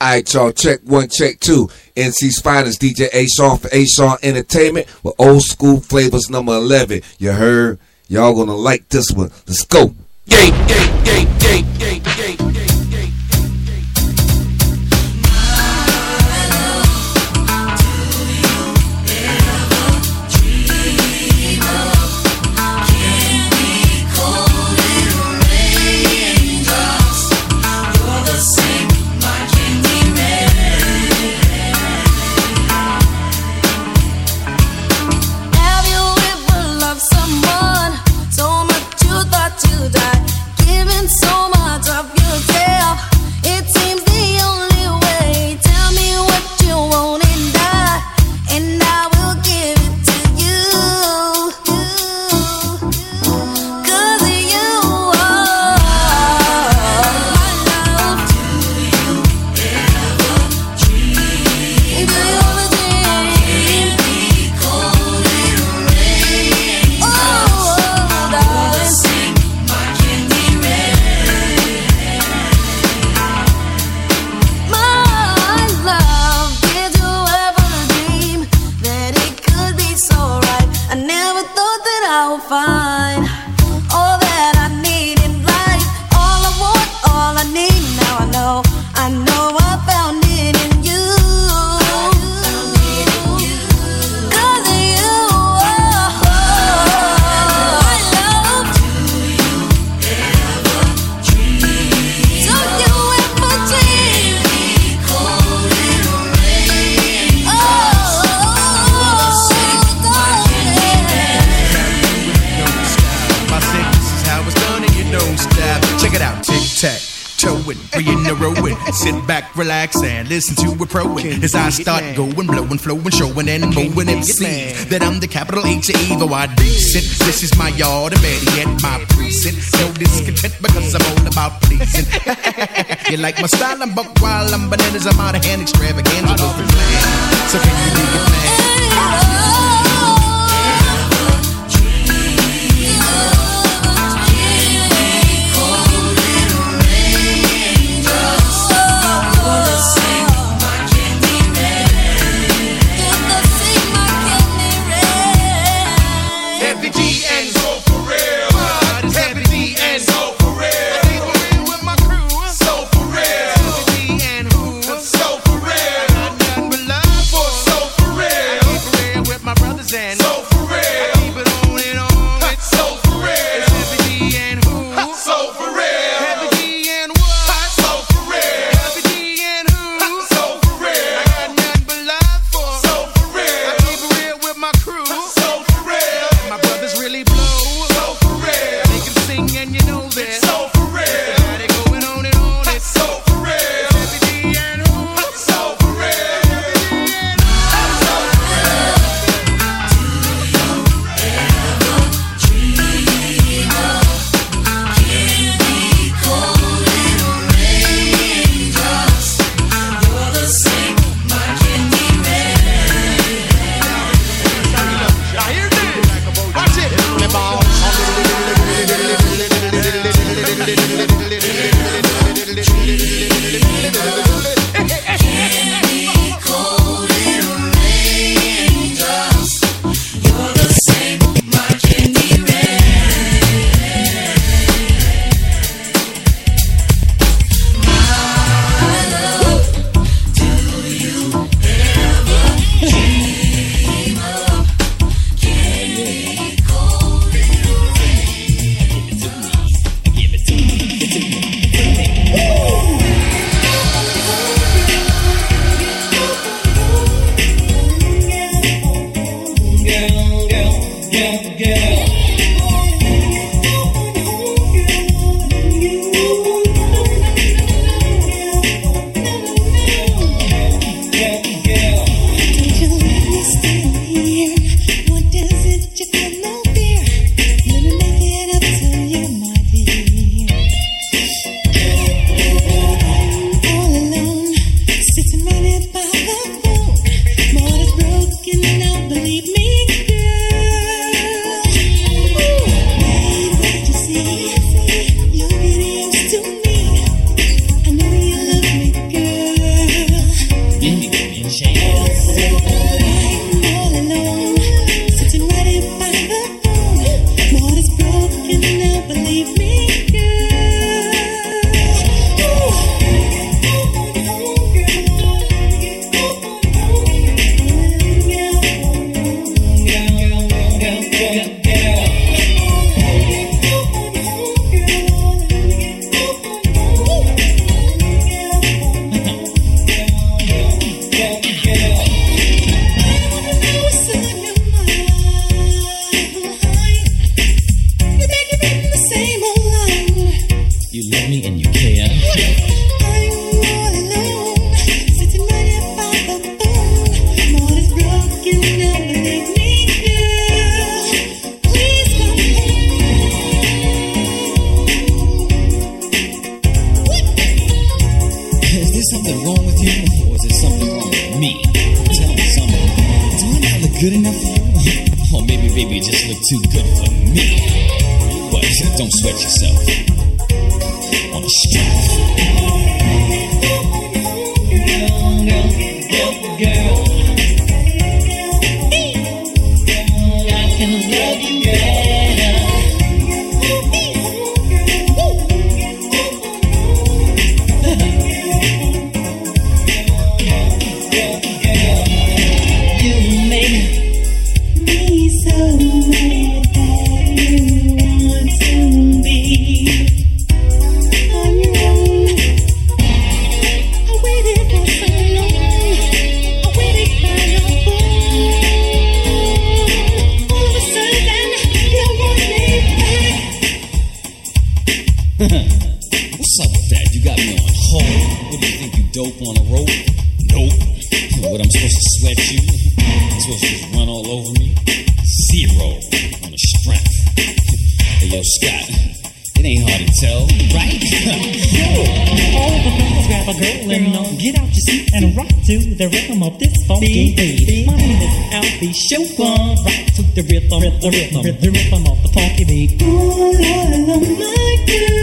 Alright, y'all, check one, check two. NC's finest DJ A Shawn for A Shawn Entertainment with old school flavors number 11. You heard? Y'all gonna like this one. Let's go. Yay, yay, yay, yay, yay, yay, relax and listen to a pro as I start going, blowing, flowing, showing and mowing MCs that I'm the capital H of evil. I decent. This is my yard and better yet my precinct. No discontent because I'm all about pleasing. you like my style? I'm buck wild, I'm bananas, I'm out of hand, extravaganza. So can you dig it, man? Oh. funky baby. My name is Alfie Shogun. Right to the rhythm, rhythm, rhythm, the rhythm of the funky beat. Ooh la my girl.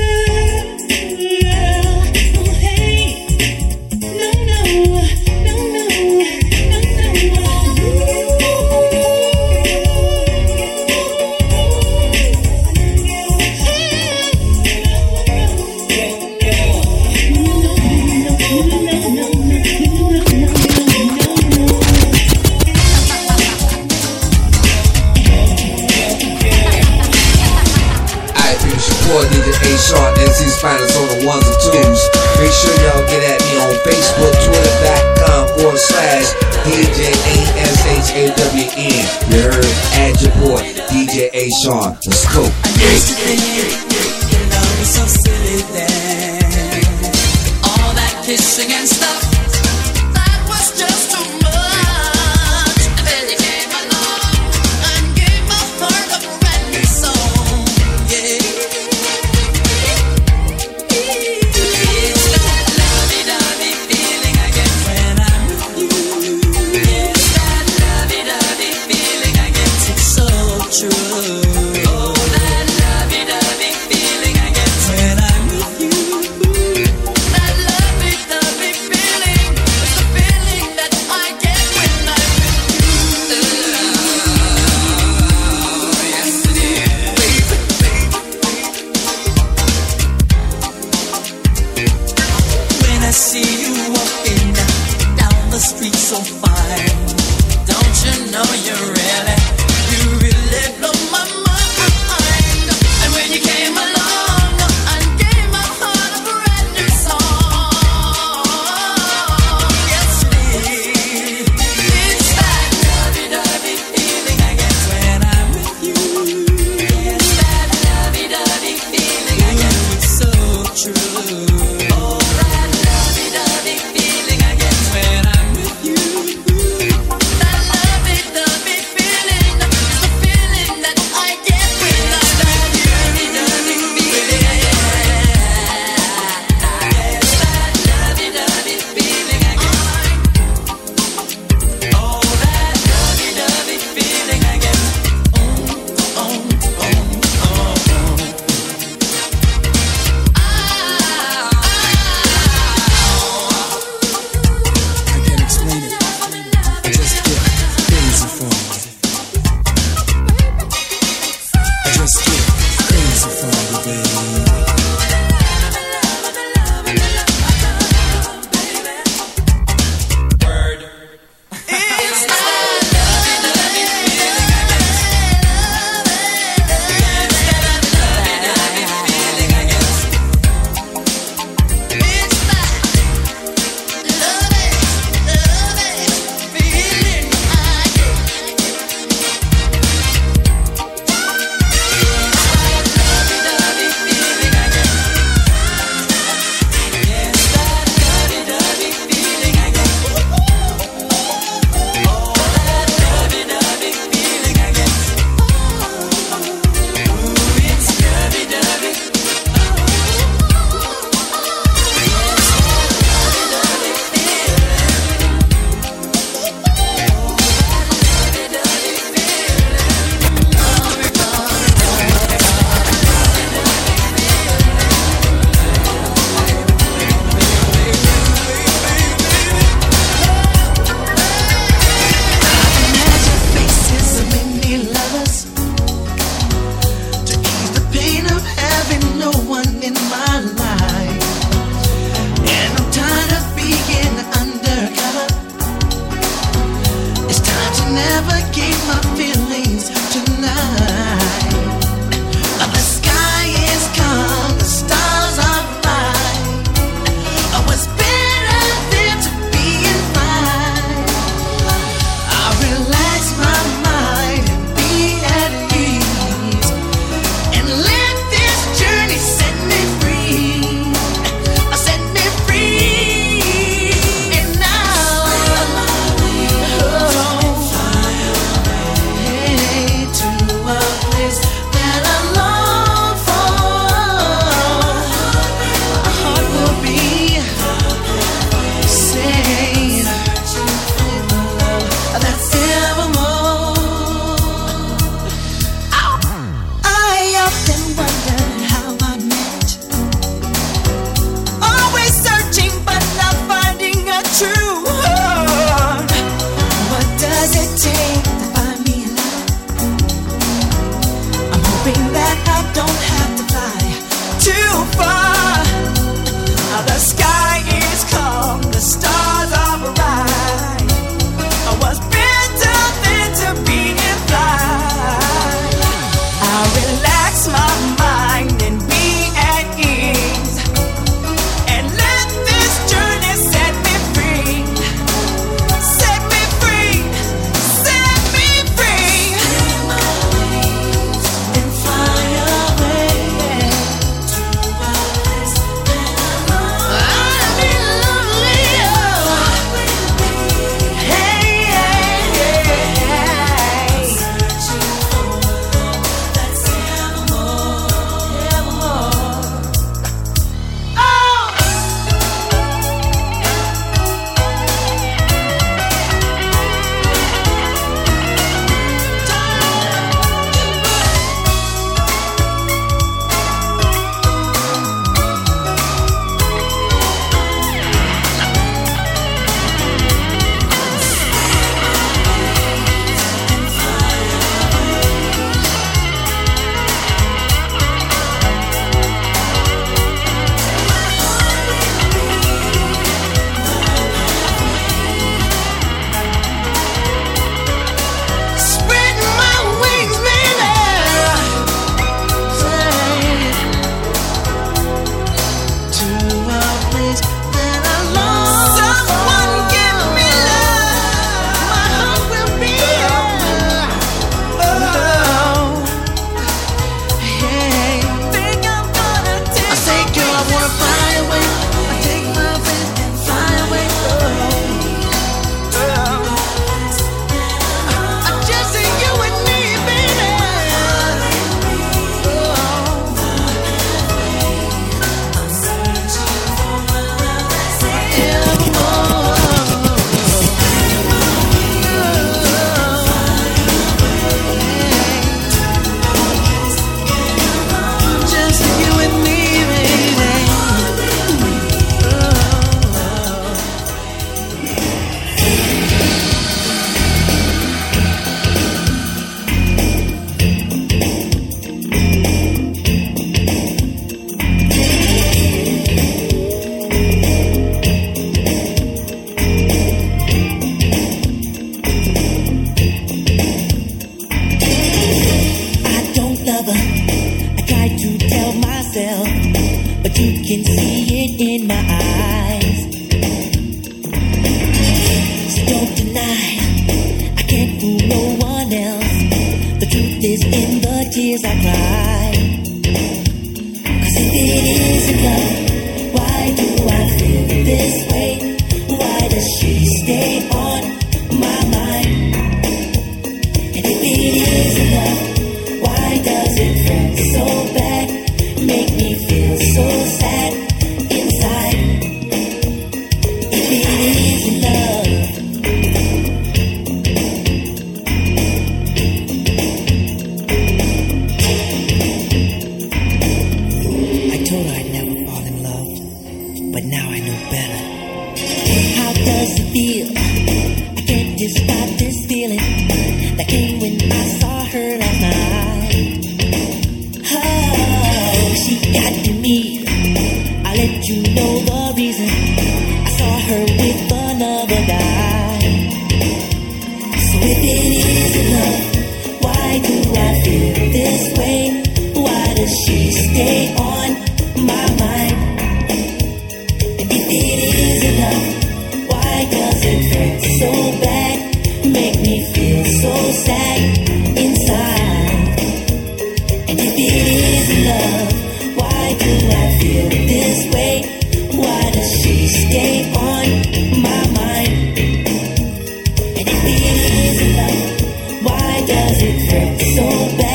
So bad?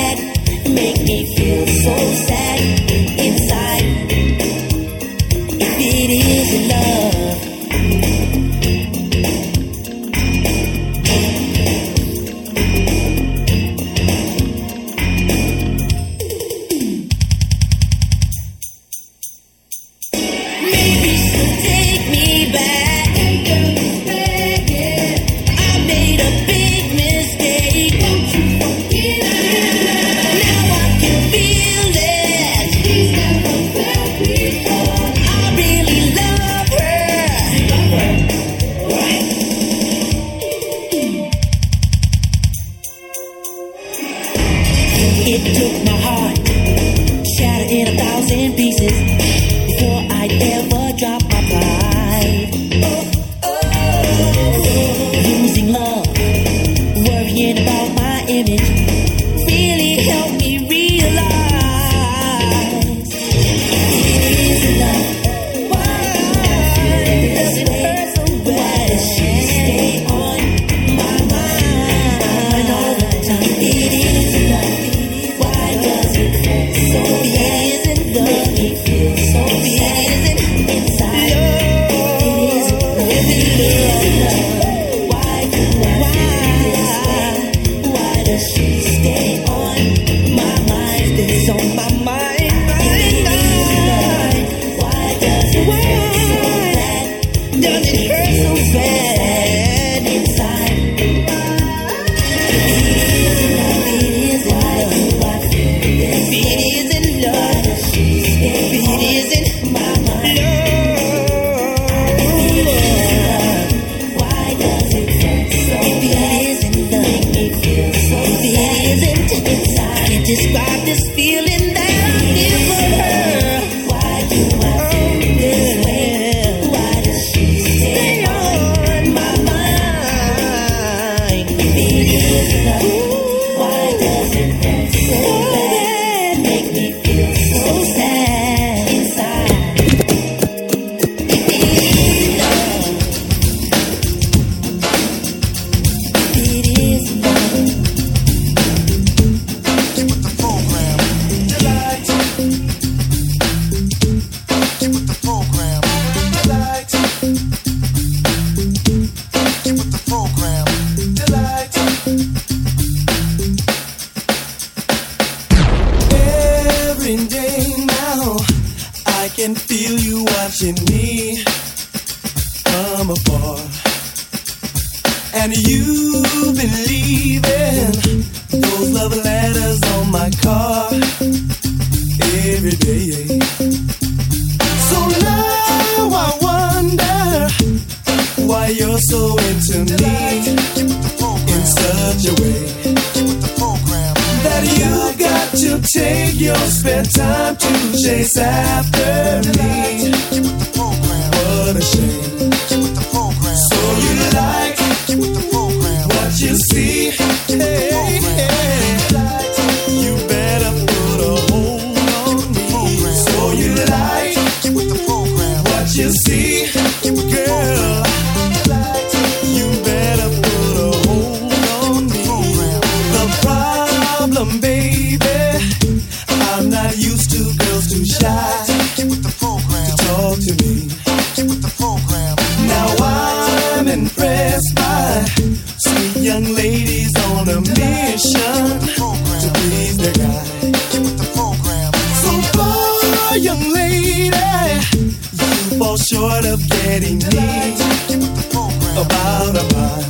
out of mind.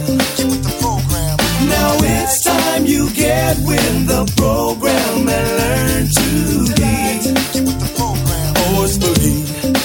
Now it's time you get with the program and learn to be. Oh, it's boogie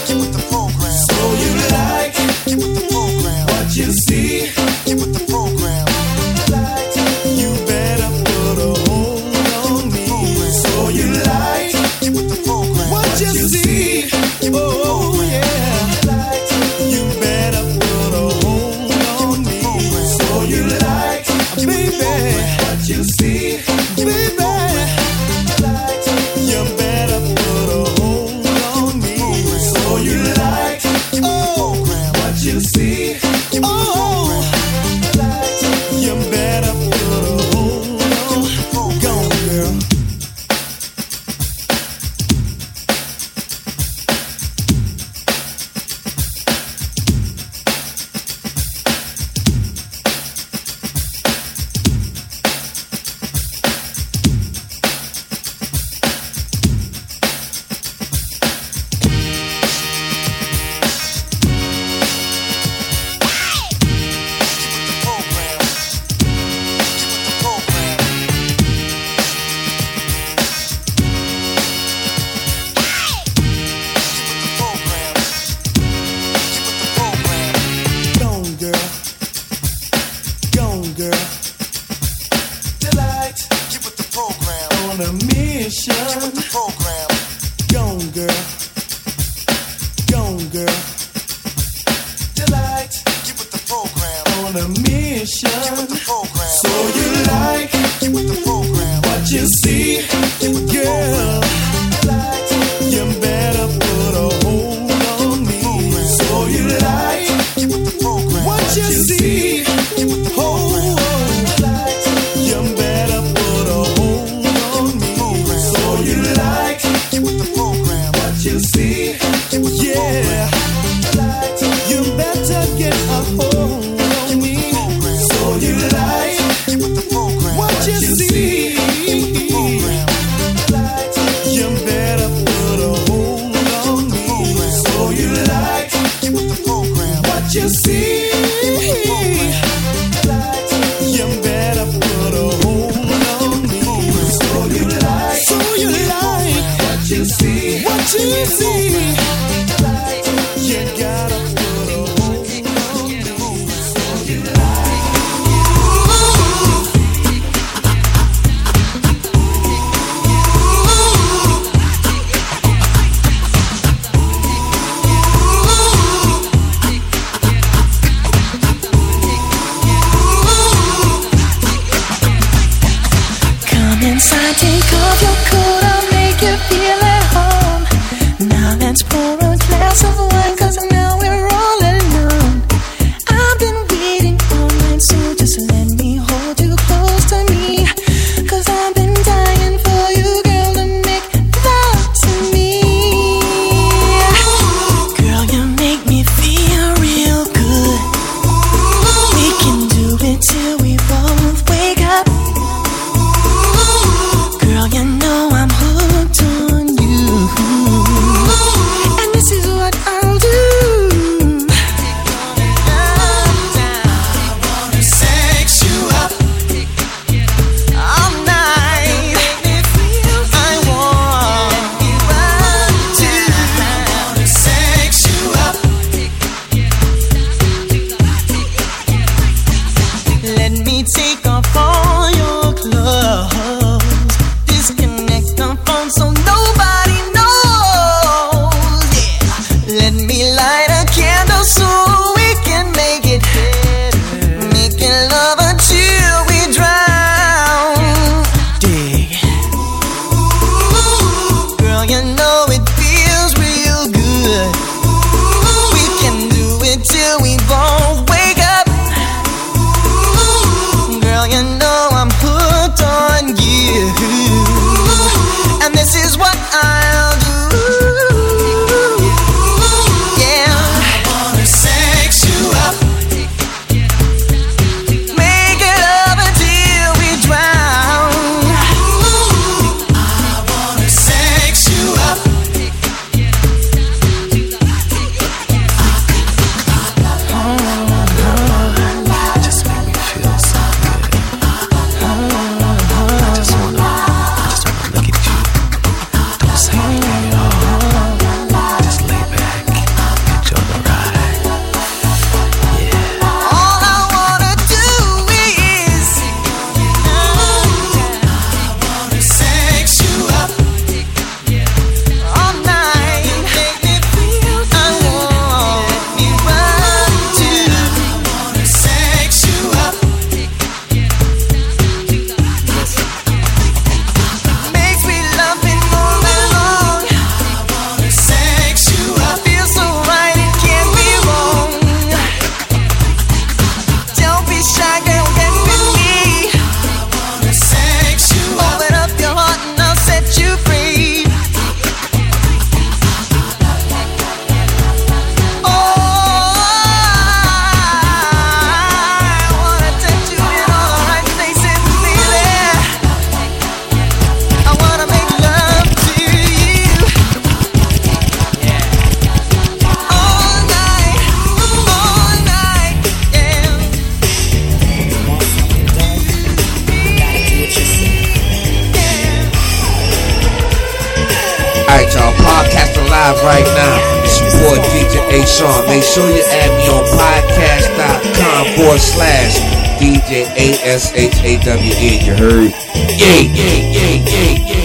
Podcasting live right now. It's your boy DJ A. Shawn. Make sure you add me on podcast.com forward slash DJ A S H A W N. You heard? Yeah, yeah, yeah, yeah, yeah.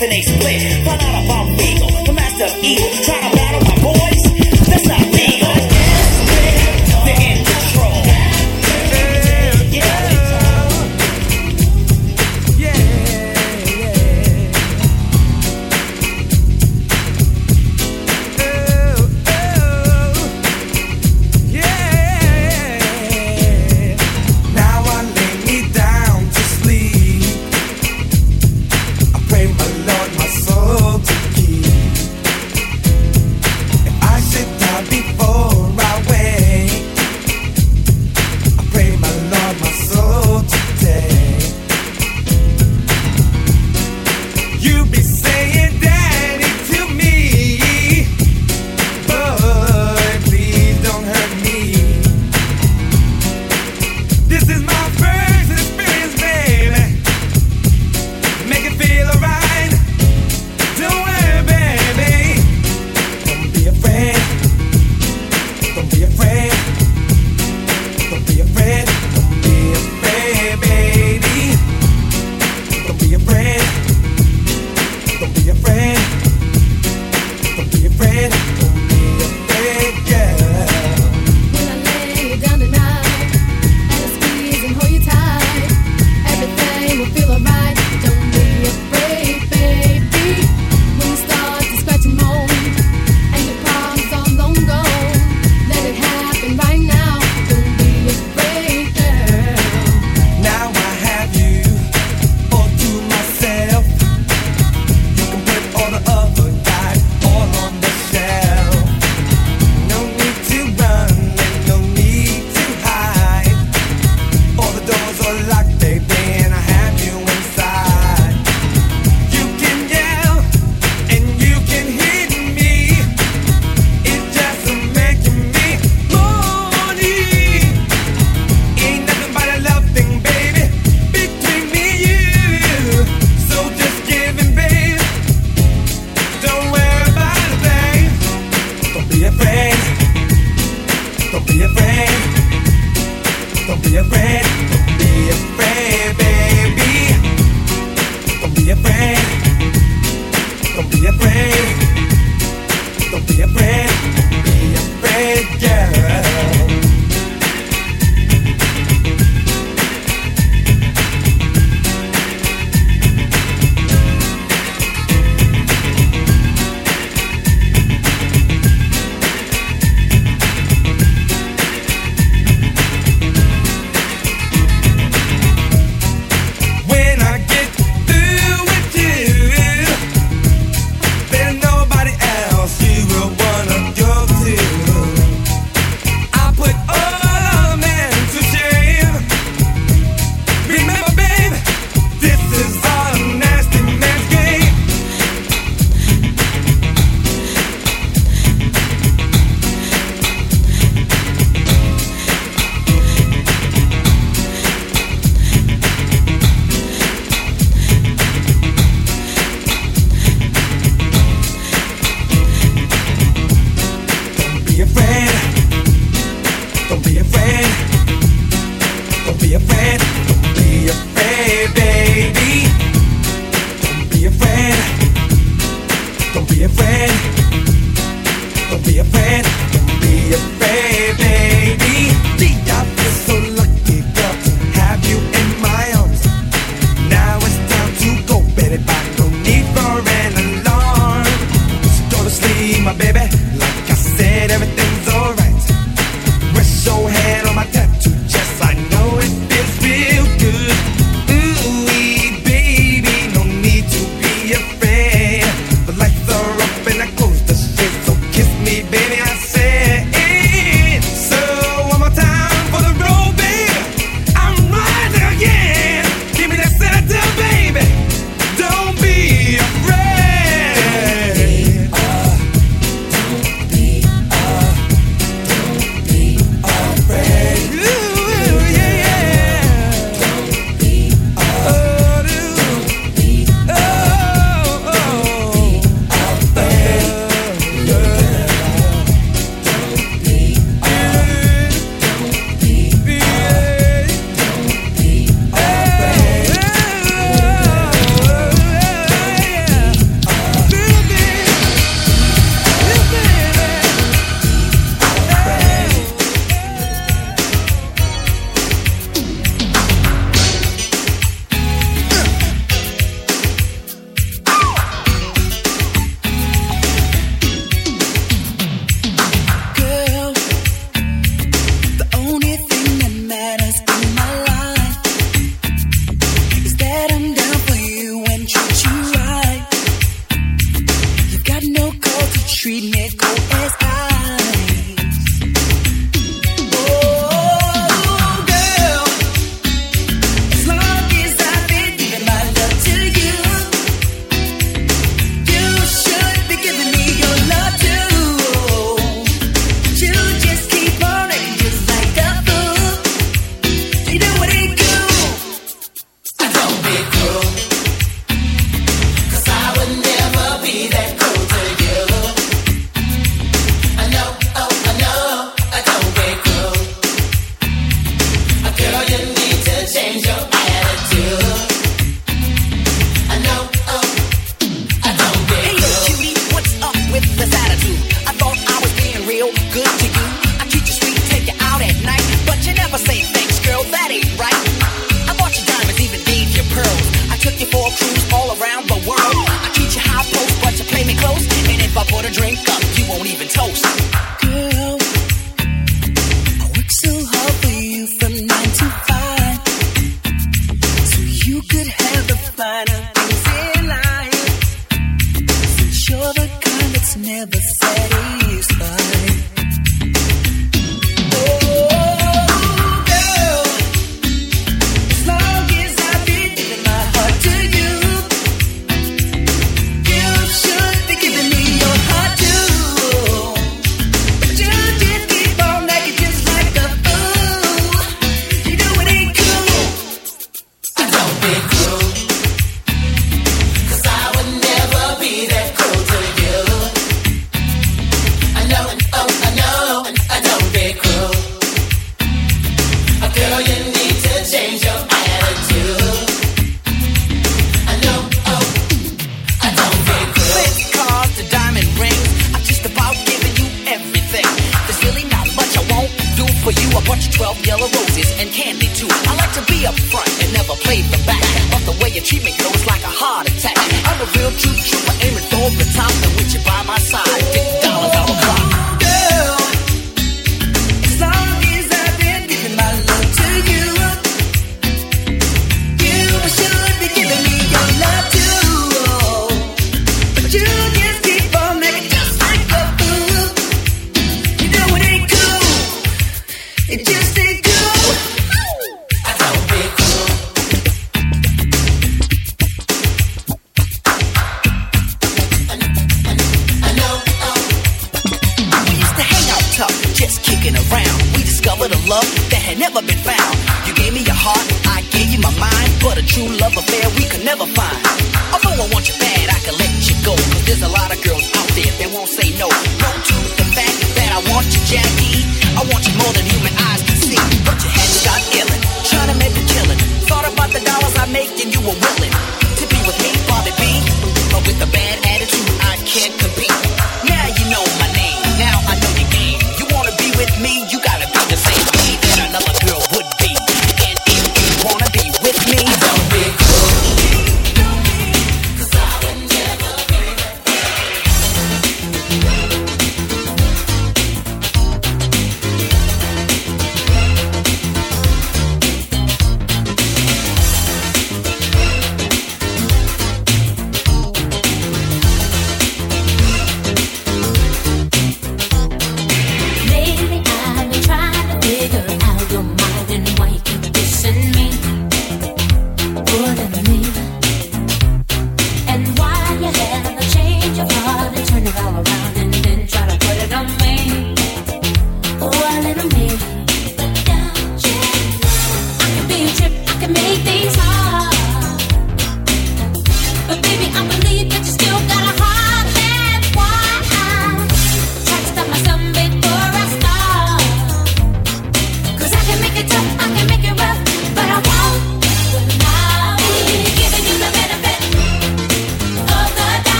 And they split. Find out if I'm legal, the master of evil. Try to battle my boys. drink up, you won't even toast. don't want you bad, I can let you go. Cause there's a lot of girls out there that won't say no.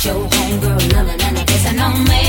Your homegirl loving and I guess I know me.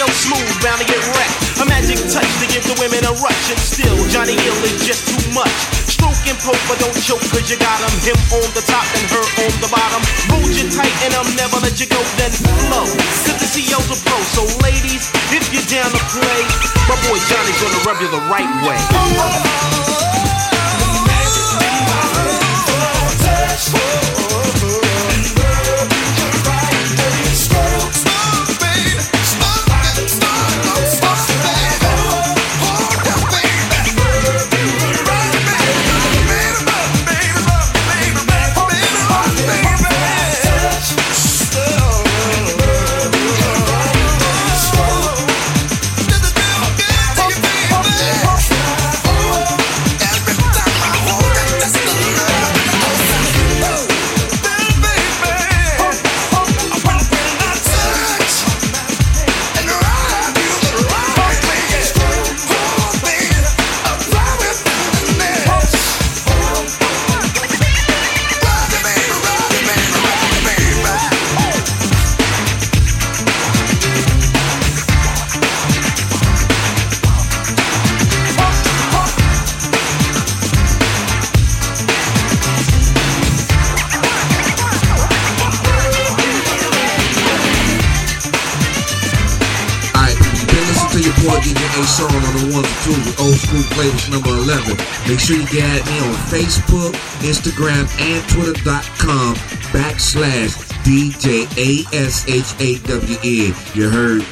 Yo smooth, bound to get wrecked. A magic touch to give the women a rush. And still, Johnny Gill is just too much. Stroke and poke, but don't choke, cause you got him. Him on the top and her on the bottom. Hold you tight and I'll never let you go, then flow. Cause the CEO's a pro. So, ladies, if you're down to play, my boy Johnny's gonna rub you the right way. Alright, number 11. Make sure you get me on Facebook, Instagram, and Twitter.com backslash DJ A-S-H-A-W-N. You heard?